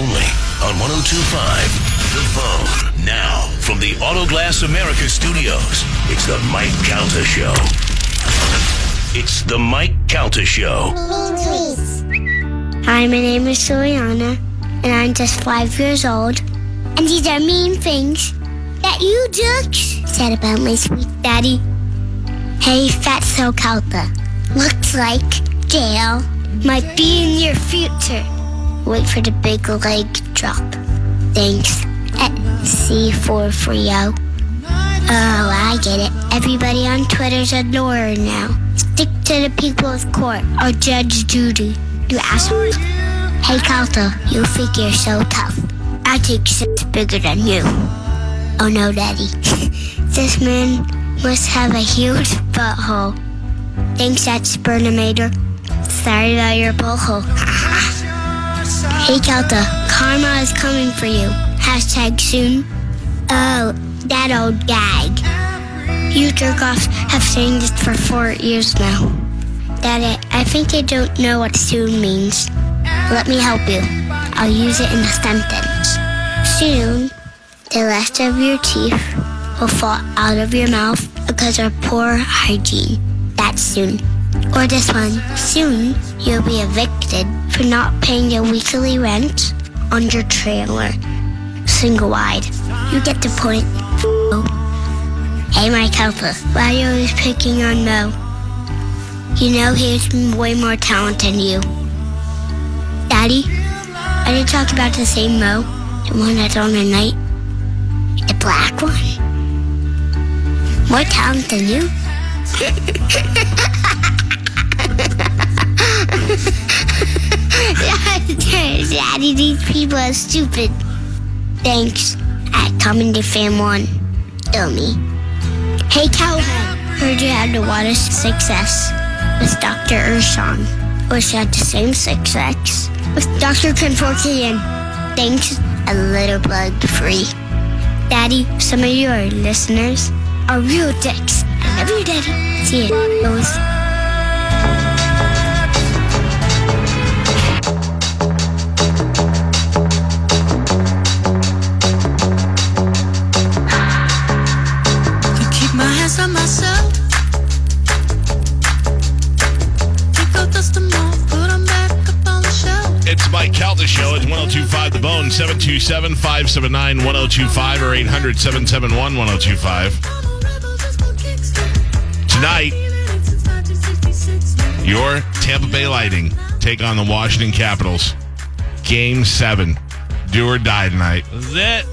Only on 1025 The Bone. Now, from the Autoglass America studios, it's the Mike Calta Show. It's the Mike Calta Show. Hi, my name is Juliana, and I'm just five years old. And these are mean things that you just said about my sweet daddy. Hey, Fatso Calta. Looks like jail might be in your future. Wait for the big leg drop. Thanks. C4 for you. Oh, I get it. Everybody on Twitter's a lawyer now. Stick to the people's court or Judge Judy. You assholes. Hey, Calta, you think you're so tough. I think shit's bigger than you. Oh no, Daddy. this man must have a huge butthole. Thanks, that Spurnimator. Sorry about your butthole. hey, Calta, karma is coming for you. Hashtag soon. Oh, that old gag. You jerk-offs have saying this for four years now. Daddy, I think they don't know what soon means. Let me help you. I'll use it in a sentence. Soon, the rest of your teeth will fall out of your mouth because of poor hygiene. That's soon. Or this one. Soon, you'll be evicted for not paying your weekly rent on your trailer. Single wide. You get the point. Hey, Mike Helper, why are you always picking on Mo? You know he's way more talented than you. Daddy, are you talking about the same Mo? The one that's on the night? The black one? More talented than you? Daddy, these people are stupid. Thanks. I Comedy Fan 1. Dummy. Hey, Cowhead. Heard you had the widest success with Dr. Urshon. Wish you had the same success with Dr. Conforkian. Thanks, a little bug free. Daddy, some of your listeners are real dicks. I love you, Daddy. See you. Mike Calta Show at 1025 The Bone, 727 579 1025 or 800 771 1025. Tonight, your Tampa Bay Lightning take on the Washington Capitals. Game seven. Do or die tonight. Is it?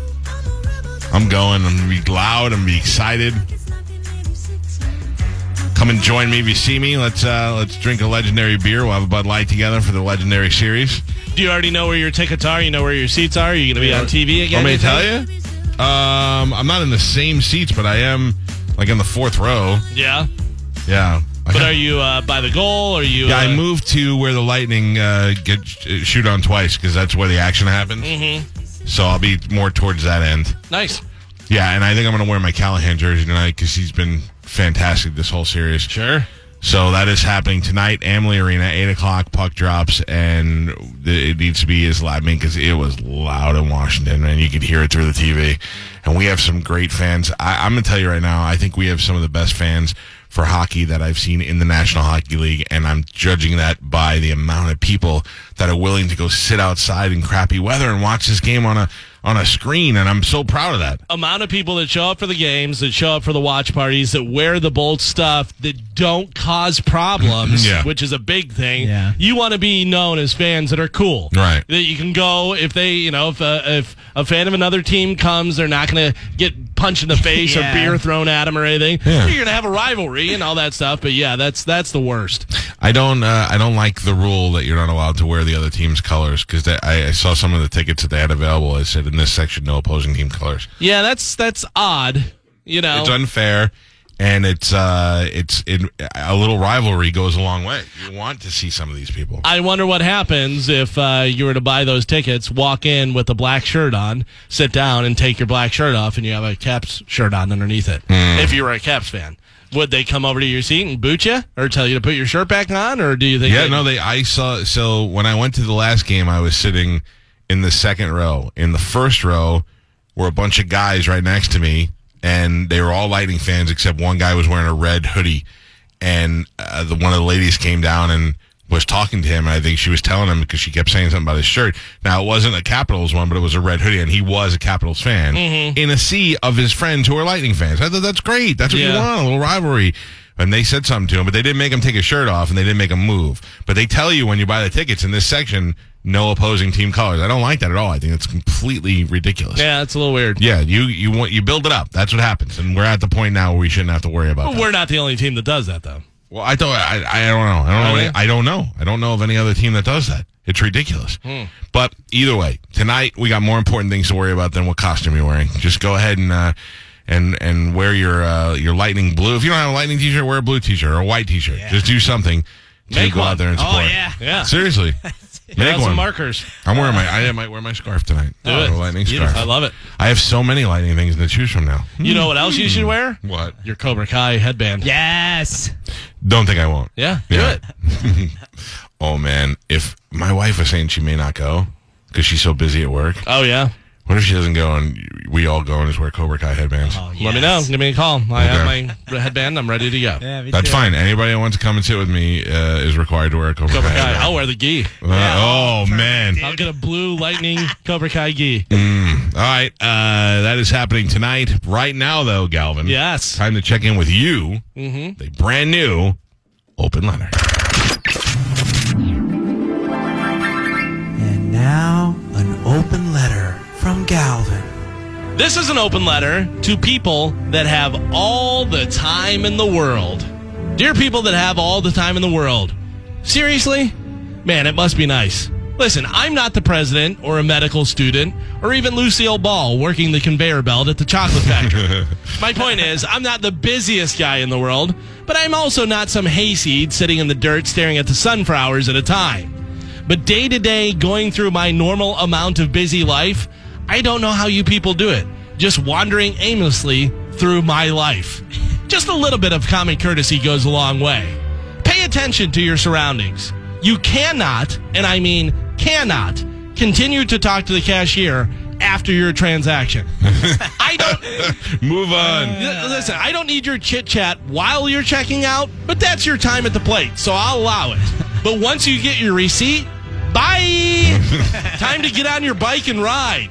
I'm going. I'm going to be loud. I'm going to be excited. Come and join me if you see me. Let's uh, let's drink a legendary beer. We'll have a Bud Light together for the legendary series. Do you already know where your tickets are? You know where your seats are? Are you going to be on TV again? Want me to tell you? Um, I'm not in the same seats, but I am like in the fourth row. Yeah. Yeah. But are you uh, by the goal? Or are you? yeah, uh, I moved to where the Lightning uh, get shoot on twice because that's where the action happens. Mm-hmm. So I'll be more towards that end. Nice. Yeah, and I think I'm going to wear my Callahan jersey tonight because he's been fantastic this whole series. Sure. So that is happening tonight, Amalie Arena, eight o'clock. Puck drops, and it needs to be as loud. I mean, because it was loud in Washington, and you could hear it through the TV. And we have some great fans. I, I'm going to tell you right now, I think we have some of the best fans for hockey that I've seen in the National Hockey League, and I'm judging that by the amount of people that are willing to go sit outside in crappy weather and watch this game on a on a screen. And I'm so proud of that. Amount of people that show up for the games, that show up for the watch parties, that wear the bold stuff, that don't cause problems, Yeah. which is a big thing. Yeah. You want to be known as fans that are cool. Right. That you can go if they, you know, if a, if a fan of another team comes, they're not going to get punch in the face Yeah. or beer thrown at him or anything. Yeah. You're gonna have a rivalry and all that stuff. But yeah, that's that's the worst. I don't. Uh, I don't like the rule that you're not allowed to wear the other team's colors because I, I saw some of the tickets that they had available. It said in this section, no opposing team colors. Yeah, that's that's odd. You know, It's unfair, and it's uh, it's it, a little rivalry goes a long way. You want to see some of these people. I wonder what happens if uh, you were to buy those tickets, walk in with a black shirt on, sit down, and take your black shirt off, and you have a Caps shirt on underneath it. Hmm. If you were a Caps fan, would they come over to your seat and boot you, or tell you to put your shirt back on, or do you think? Yeah, they- no, they. I saw. So when I went to the last game, I was sitting in the second row. In the first row were a bunch of guys right next to me, and they were all Lightning fans except one guy was wearing a red hoodie, and uh, the one of the ladies came down and was talking to him. And I think she was telling him because she kept saying something about his shirt. Now it wasn't a Capitals one, but it was a red hoodie, and he was a Capitals fan in a sea of his friends who are Lightning fans. I thought that's great. That's what you want, a little rivalry. And they said something to him, but they didn't make him take his shirt off, and they didn't make him move. But they tell you when you buy the tickets in this section, no opposing team colors. I don't like that at all. I think it's completely ridiculous. Yeah, it's a little weird. Yeah, you you want you build it up. That's what happens, and we're at the point now where we shouldn't have to worry about that. We're not the only team that does that, though. Well, I don't. I, I don't know. I don't know. Any, I don't know. I don't know of any other team that does that. It's ridiculous. But either way, tonight we got more important things to worry about than what costume you're wearing. Just go ahead and uh, and and wear your uh, your lightning blue. If you don't have a lightning t-shirt, wear a blue t-shirt or a white t-shirt. Just do something to Make go one. out there and Oh, support. yeah. Yeah. Seriously, Get make out some one. markers. I'm wearing my. I might wear my scarf tonight. Do Oh, it. a lightning Beautiful. scarf. I love it. I have so many lightning things to choose from now. You know what else you should hmm. wear? What? Your Cobra Kai headband. Yes. Don't think I won't. Yeah, do Yeah. it. Oh man, if my wife was saying she may not go because she's so busy at work, Oh yeah. What if she doesn't go and we all go and just wear Cobra Kai headbands? Oh, Let me know. Give me a call. I have my headband. I'm ready to go. Yeah, That's too. fine. Anybody who wants to come and sit with me uh, is required to wear a Cobra, Cobra Kai. Kai. headband. I'll wear the gi. Uh, oh man! I'll get a blue lightning Cobra Kai gi. All right, uh, that is happening tonight. Right now, though, Galvin. Yes. Time to check in with you. Mm-hmm. The brand new open letter. And now, an open letter from Galvin. This is an open letter to people that have all the time in the world. Dear people that have all the time in the world, seriously? Man, it must be nice. Listen, I'm not the president or a medical student or even Lucille Ball working the conveyor belt at the chocolate factory. My point is, I'm not the busiest guy in the world, but I'm also not some hayseed sitting in the dirt staring at the sun for hours at a time. But day to day, going through my normal amount of busy life, I don't know how you people do it. Just wandering aimlessly through my life. Just a little bit of common courtesy goes a long way. Pay attention to your surroundings. You cannot, and I mean cannot, continue to talk to the cashier after your transaction. I don't. Move on. L- Listen, I don't need your chit chat while you're checking out, but that's your time at the plate, so I'll allow it. But once you get your receipt, bye! time to get on your bike and ride.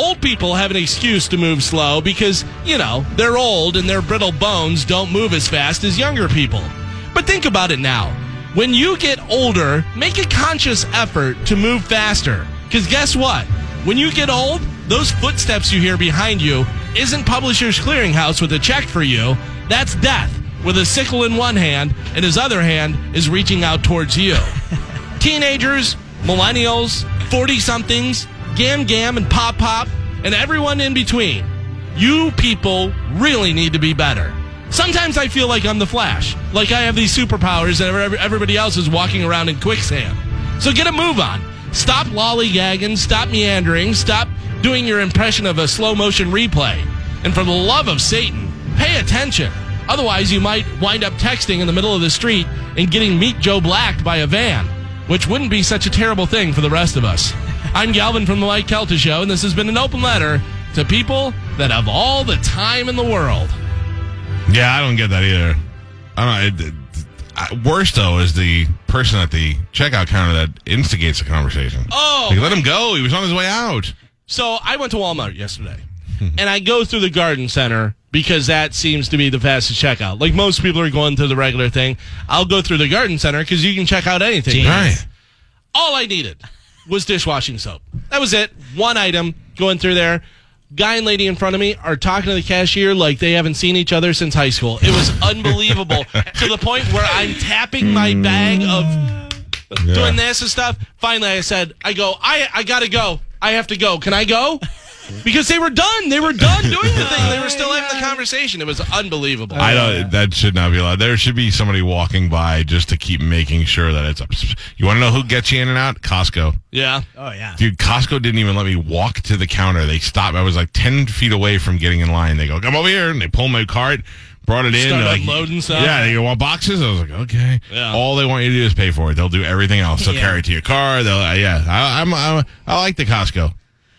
Old people have an excuse to move slow because, you know, they're old and their brittle bones don't move as fast as younger people. But think about it now. When you get older, make a conscious effort to move faster. Because guess what? When you get old, those footsteps you hear behind you isn't Publishers Clearinghouse with a check for you. That's death with a sickle in one hand and his other hand is reaching out towards you. Teenagers, millennials, 40 somethings, Gam Gam and Pop Pop, and everyone in between. You people really need to be better. Sometimes I feel like I'm the Flash, like I have these superpowers and everybody else is walking around in quicksand. So get a move on. Stop lollygagging, stop meandering, stop doing your impression of a slow motion replay. And for the love of Satan, pay attention. Otherwise, you might wind up texting in the middle of the street and getting Meet Joe Blacked by a van, which wouldn't be such a terrible thing for the rest of us. I'm Galvin from the Mike Calta Show, and this has been an open letter to people that have all the time in the world. Yeah, I don't get that either. I don't. It, it, worse though is the person at the checkout counter that instigates the conversation. Oh. like, let him go. He was on his way out. So I went to Walmart yesterday, and I go through the garden center because that seems to be the fastest checkout. Like most people are going through the regular thing. I'll go through the garden center because you can check out anything. Right. All I needed was dishwashing soap. That was it. One item going through there. Guy and lady in front of me are talking to the cashier like they haven't seen each other since high school. It was unbelievable to the point where I'm tapping my mm. bag of doing this and stuff. Finally, I said, I go, I, I gotta go. I have to go. Can I go? Because they were done. They were done doing the thing. They were still having the conversation. It was unbelievable. I don't. That should not be allowed. There should be somebody walking by just to keep making sure that it's up. You want to know who gets you in and out? Costco. yeah. Oh yeah. Dude, Costco didn't even let me walk to the counter. They stopped. I was like 10 feet away from getting in line. They go, come over here. And they pull my cart, brought it in. Start They're like, unloading stuff? Yeah, they go, want boxes? I was like, okay. Yeah. All they want you to do is pay for it. They'll do everything else. They'll Yeah. carry it to your car. They'll, uh, yeah. I, I'm, I'm, I like the Costco.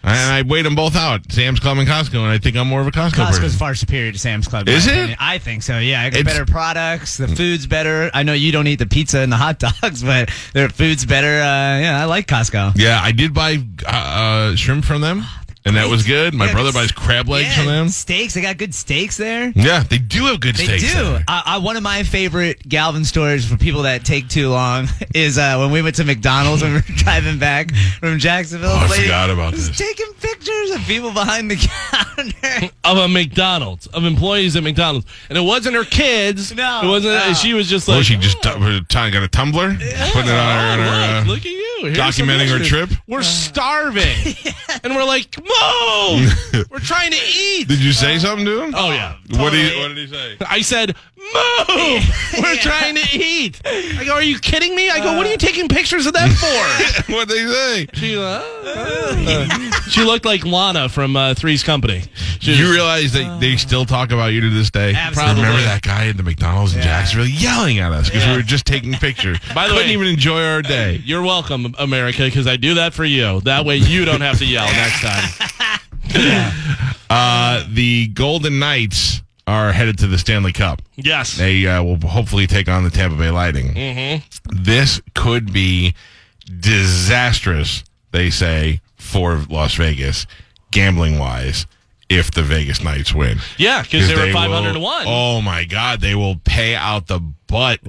And I weighed them both out, Sam's Club and Costco, and I think I'm more of a Costco Costco's person. far superior to Sam's Club. in Is my it? opinion. I think so. Yeah, I got It's- better products. The food's better. I know you don't eat the pizza and the hot dogs, but their food's better. Uh, yeah, I like Costco. Yeah, I did buy uh, uh, shrimp from them, and that was good. My Yeah, brother buys crab legs yeah, from them. Steaks. They got good steaks there. Yeah, they do have good They steaks. They do. there. I, I, one of my favorite Galvin stories for people that take too long is uh, when we went to McDonald's when we were driving back from Jacksonville. Oh, I the lady forgot about was this. taking pictures of people behind the counter. Of a McDonald's, of employees at McDonald's. And it wasn't her kids. No, It wasn't, no. she was just like, Oh, she just uh, got a tumbler, Yeah. putting it on her. on her, look, uh, look at you. Here's documenting her pictures. trip? We're starving. and we're like, move! we're trying to eat. Did you say something to him? Oh, yeah. What did he, What did he say? I said, move! We're trying to eat. I go, are you kidding me? I go, what are you taking pictures of that for? what did he say? she, uh, uh, she looked like Lana from uh, Three's Company. She You realize that they still talk about you to this day? Absolutely. Remember that guy at the McDonald's in Jacksonville yelling at us because we were just taking pictures. By the Couldn't way- even enjoy our day. You're welcome, America, because I do that for you. That way you don't have to yell next time. Uh, the Golden Knights are headed to the Stanley Cup. Yes. They uh, will hopefully take on the Tampa Bay Lightning. Mm-hmm. This could be disastrous, they say, for Las Vegas, gambling wise, if the Vegas Knights win. Yeah, because they were will- 500 to 1. Oh my God, they will pay out the butt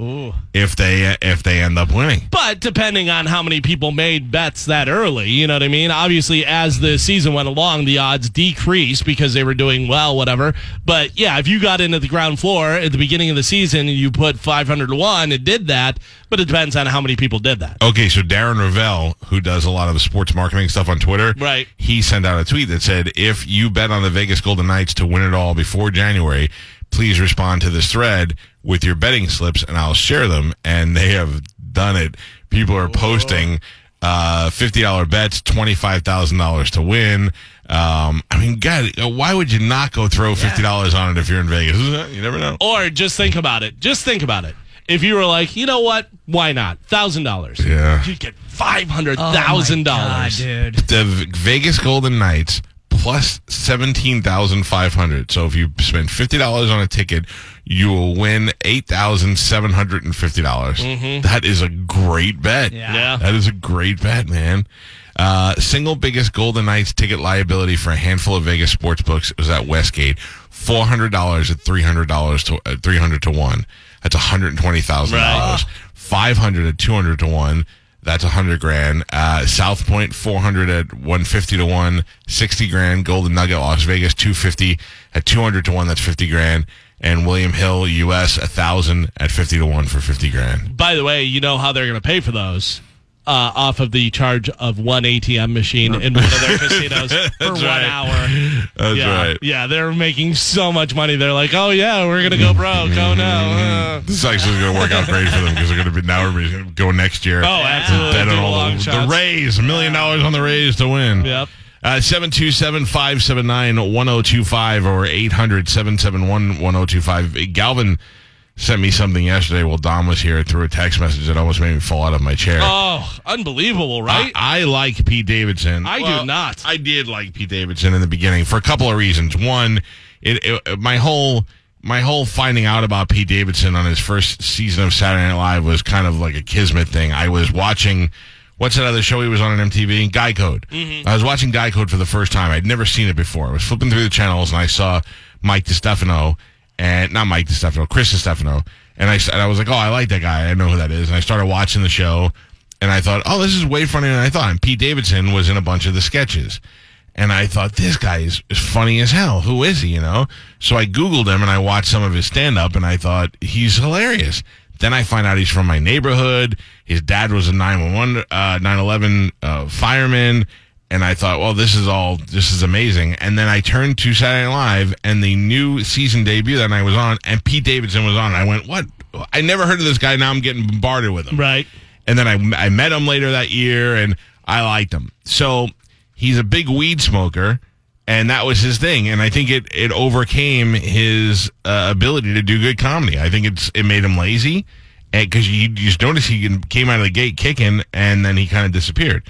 if they if they end up winning. But depending on how many people made bets that early, you know what I mean? Obviously, as the season went along, the odds decreased because they were doing well, whatever. But yeah, if you got into the ground floor at the beginning of the season and you put 500 to 1, it did that. But it depends on how many people did that. Okay, so Darren Rovell, who does a lot of the sports marketing stuff on Twitter, Right. He sent out a tweet that said, "If you bet on the Vegas Golden Knights to win it all before January, please respond to this thread with your betting slips, and I'll share them." And they have done it. People are posting uh, fifty dollar bets, twenty five thousand dollars to win. Um, I mean, God, why would you not go throw fifty dollars on it if you're in Vegas? You never know. Or just think about it. Just think about it. If you were like, you know what? Why not? Thousand dollars. Yeah. You'd get five hundred Oh, thousand my God, dollars. dude. the V- Vegas Golden Knights plus seventeen thousand five hundred. So if you spend fifty dollars on a ticket, you will win eight thousand seven hundred and fifty dollars. That is a great bet. Yeah. Yeah. that is a great bet, man. Uh, single biggest Golden Knights ticket liability for a handful of Vegas sports books was at Westgate. Four hundred dollars at three hundred dollars to uh, three hundred to one. That's one hundred and twenty thousand dollars. Five hundred at two hundred to one. That's a hundred grand. Uh, South Point, 400 at 150 to one, 60 grand. Golden Nugget, Las Vegas, 250 at 200 to one. That's 50 grand. And William Hill, US, a thousand at 50 to one for 50 grand. By the way, you know how they're going to pay for those? Uh, off of the charge of one ATM machine in one of their casinos for one right. hour. That's yeah, right. Yeah, they're making so much money. They're like, oh yeah, we're gonna go broke. Oh no. uh." This is actually to work out great for them because they're going to be now everybody's going to go next year. Oh, absolutely. Bet on all the, the shots. Rays, a million dollars on the Rays to win. Yep. Uh, 727 579 1025 or 800 771 1025. Galvin sent me something yesterday while Dom was here through a text message that almost made me fall out of my chair. Oh, unbelievable, right? I, I like Pete Davidson. I do not. I did like Pete Davidson in the beginning for a couple of reasons. One, it, it my whole my whole finding out about Pete Davidson on his first season of Saturday Night Live was kind of like a kismet thing. I was watching what's that other show he was on on MTV? Guy Code. Mm-hmm. I was watching Guy Code for the first time. I'd never seen it before. I was flipping through the channels and I saw Mike DiStefano and not Mike DiStefano, Chris DiStefano. And I, and I was like, oh, I like that guy. I know who that is. And I started watching the show and I thought, oh, this is way funnier than I thought. And Pete Davidson was in a bunch of the sketches. And I thought this guy is, is funny as hell. Who is he? You know. So I googled him and I watched some of his stand up, and I thought he's hilarious. Then I find out he's from my neighborhood. His dad was a 911, uh, 911 uh, fireman. And I thought, well, this is all, this is amazing. And then I turned to Saturday Night Live and the new season debut that night was on, and Pete Davidson was on. I went, what? I never heard of this guy. Now I'm getting bombarded with him. Right. And then I, I met him later that year and I liked him. So he's a big weed smoker and that was his thing. And I think it, it overcame his uh, ability to do good comedy. I think it's, it made him lazy because you, just notice he came out of the gate kicking and then he kind of disappeared.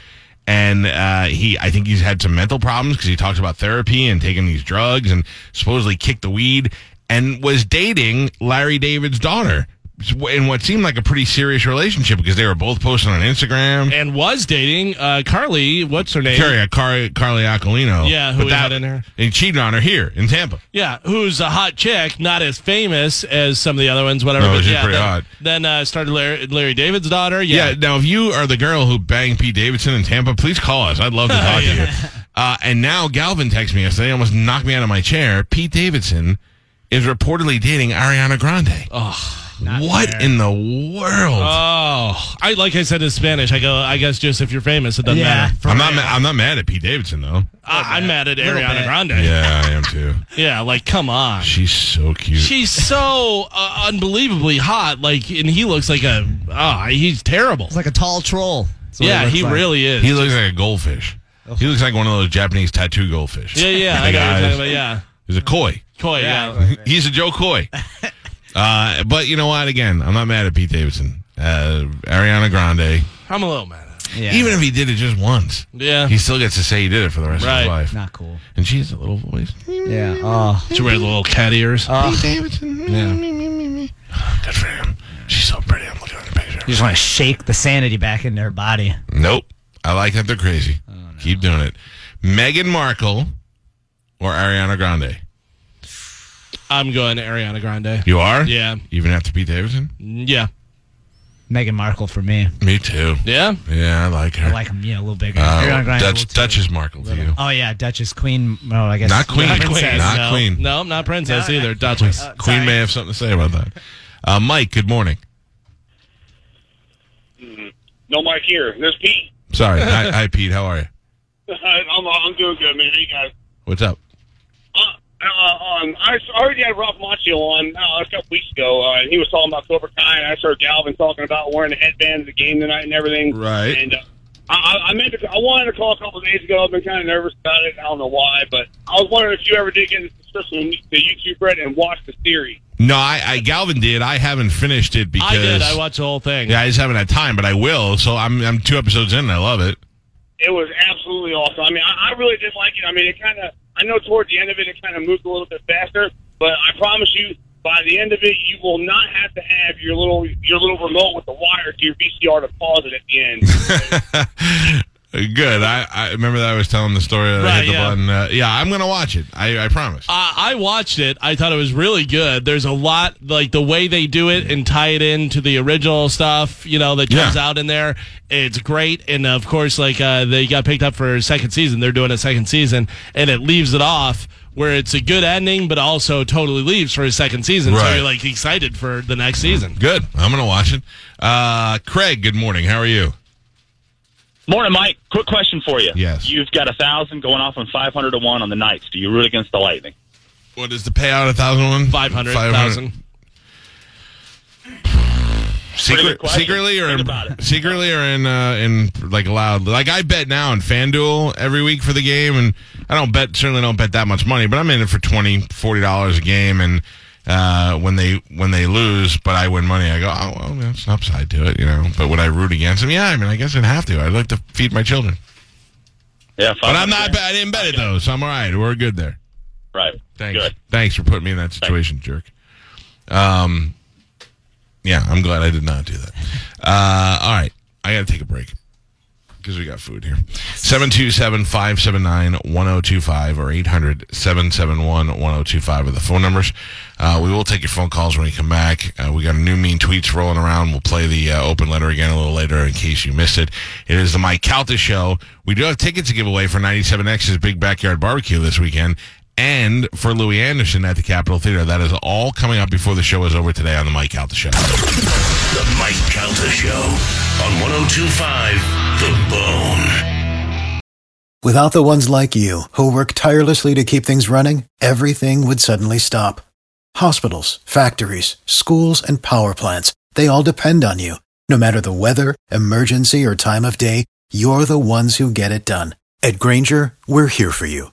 And uh, he, I think he's had some mental problems because he talks about therapy and taking these drugs and supposedly kicked the weed and was dating Larry David's daughter in what seemed like a pretty serious relationship because they were both posting on Instagram. And was dating uh, Carly. What's her name? Carly, uh, Car- Carly Aquilino. Yeah, who had in there. And he cheated on her here in Tampa. Yeah, who's a hot chick, not as famous as some of the other ones, whatever. No, but she's yeah, pretty then, hot. Then uh, started Larry, Larry David's daughter. Yeah. Yeah. Now, if you are the girl who banged Pete Davidson in Tampa, please call us. I'd love to talk to you. Uh, and now Galvin texted me yesterday, almost knocked me out of my chair. Pete Davidson is reportedly dating Ariana Grande. Oh, what in the world? Oh, I like I said in Spanish. I go. I guess just if you're famous, it doesn't Yeah. matter. I'm not. Ma- I'm not mad at Pete Davidson though. I, I'm mad at Ariana bit. Grande. Yeah, I am too. Yeah, like come on. She's so cute. She's so uh, unbelievably hot. Like, and he looks like a. Oh, he's terrible. It's like a tall troll. Yeah, looks he like. really is. he looks like a goldfish. He looks like one of those Japanese tattoo goldfish. yeah, yeah. I Big know. you're talking about, Yeah, He's a koi. Koi. Yeah. He's a Jo Koy. uh, but you know what? Again, I'm not mad at Pete Davidson. Uh, Ariana Grande. I'm a little mad at him. Yeah. Even if he did it just once, Yeah. he still gets to say he did it for the rest of Right. his life. not cool. And she has a little voice. Yeah. Oh. She wears little cat ears. Pete Davidson. Yeah. Good for him. She's so pretty. I'm looking at the picture. You just want to shake the sanity back into her body. Nope. I like that they're crazy. Keep doing it. Meghan Markle or Ariana Grande? I'm going to Ariana Grande. You are? Yeah. Even after Pete Davidson? Yeah. Meghan Markle for me. Me too. Yeah. Yeah, I like her. I like him, yeah, a little bigger. uh, Ariana Grande, a Dutch, little Duchess Markle to you. Oh yeah, Duchess Queen. Oh, I guess Not Queen. Not Queen. Queen. Not no. Queen. No, not princess No, either. Duchess. uh, Queen may have something to say about that. Uh, Mike, good morning. No Mike here. There's Pete. Sorry. hi, hi, Pete. How are you? I'm, I'm doing good, man. How you guys? What's up? Uh, uh, um, I s- already had Ralph Macchio on uh, a couple weeks ago, uh, and he was talking about Cobra Kai, and I heard Galvin talking about wearing the headband at the game tonight and everything. Right. And uh, I, I- I meant to, I wanted to call a couple of days ago. I've been kind of nervous about it. I don't know why, but I was wondering if you ever did get a subscription to YouTube Red and watch the series. No, I, I Galvin did. I haven't finished it because I did. I watched the whole thing. Yeah, I just haven't had time, but I will. So I'm I'm two episodes in. and I love it. It was absolutely awesome. I mean, I, I really did like it. I mean, it kind of, I know towards the end of it, it kind of moved a little bit faster, but I promise you, by the end of it, you will not have to have your little your little remote with the wire to your VCR to pause it at the end. Good. I, I remember that I was telling the story that I hit the yeah. button. Uh, yeah, I'm gonna watch it. I, I promise. Uh, I watched it. I thought it was really good. There's a lot, like the way they do it and tie it into the original stuff, you know, that comes Yeah. out in there. It's great. And of course, like uh, they got picked up for a second season. They're doing a second season, and it leaves it off where it's a good ending, but also totally leaves for a second season. So you're like excited for the next season. Good. I'm gonna watch it. Uh, Craig, good morning. How are you? Morning, Mike. Quick question for you. Yes. You've got a thousand going off on five hundred to one on the Knights. Do you root against the Lightning? What is the payout? A thousand one? 500,000. Secret, secretly or in, secretly or in uh, in like loud. Like I bet now in FanDuel every week for the game, and I don't bet certainly don't bet that much money, but I'm in it for 20 40 dollars a game, and uh, when they when they lose, but I win money, I go, oh well, there's an upside to it, you know. But would I root against them? Yeah, I mean, I guess I'd have to. I'd like to feed my children, Yeah, but I'm 500 not. I didn't bet it though, so I'm all right. We're good there. Right. Thanks. Good. Thanks for putting me in that situation, jerk. Um, yeah, I'm glad I did not do that. Uh, all right, I got to take a break. Because we got food here. 727 579 1025 or 800 771 1025 are the phone numbers. Uh, we will take your phone calls when we come back. Uh, we got a new mean tweets rolling around. We'll play the uh, open letter again a little later in case you missed it. It is the Mike Calta Show. We do have tickets to give away for 97X's Big Backyard Barbecue this weekend and for Louie Anderson at the Capitol Theater. That is all coming up before the show is over today on the Mike Calta Show. The Mike Calta Show on 1025 The Bone. Without the ones like you, who work tirelessly to keep things running, everything would suddenly stop. Hospitals, factories, schools, and power plants, they all depend on you. No matter the weather, emergency, or time of day, you're the ones who get it done. At Grainger, we're here for you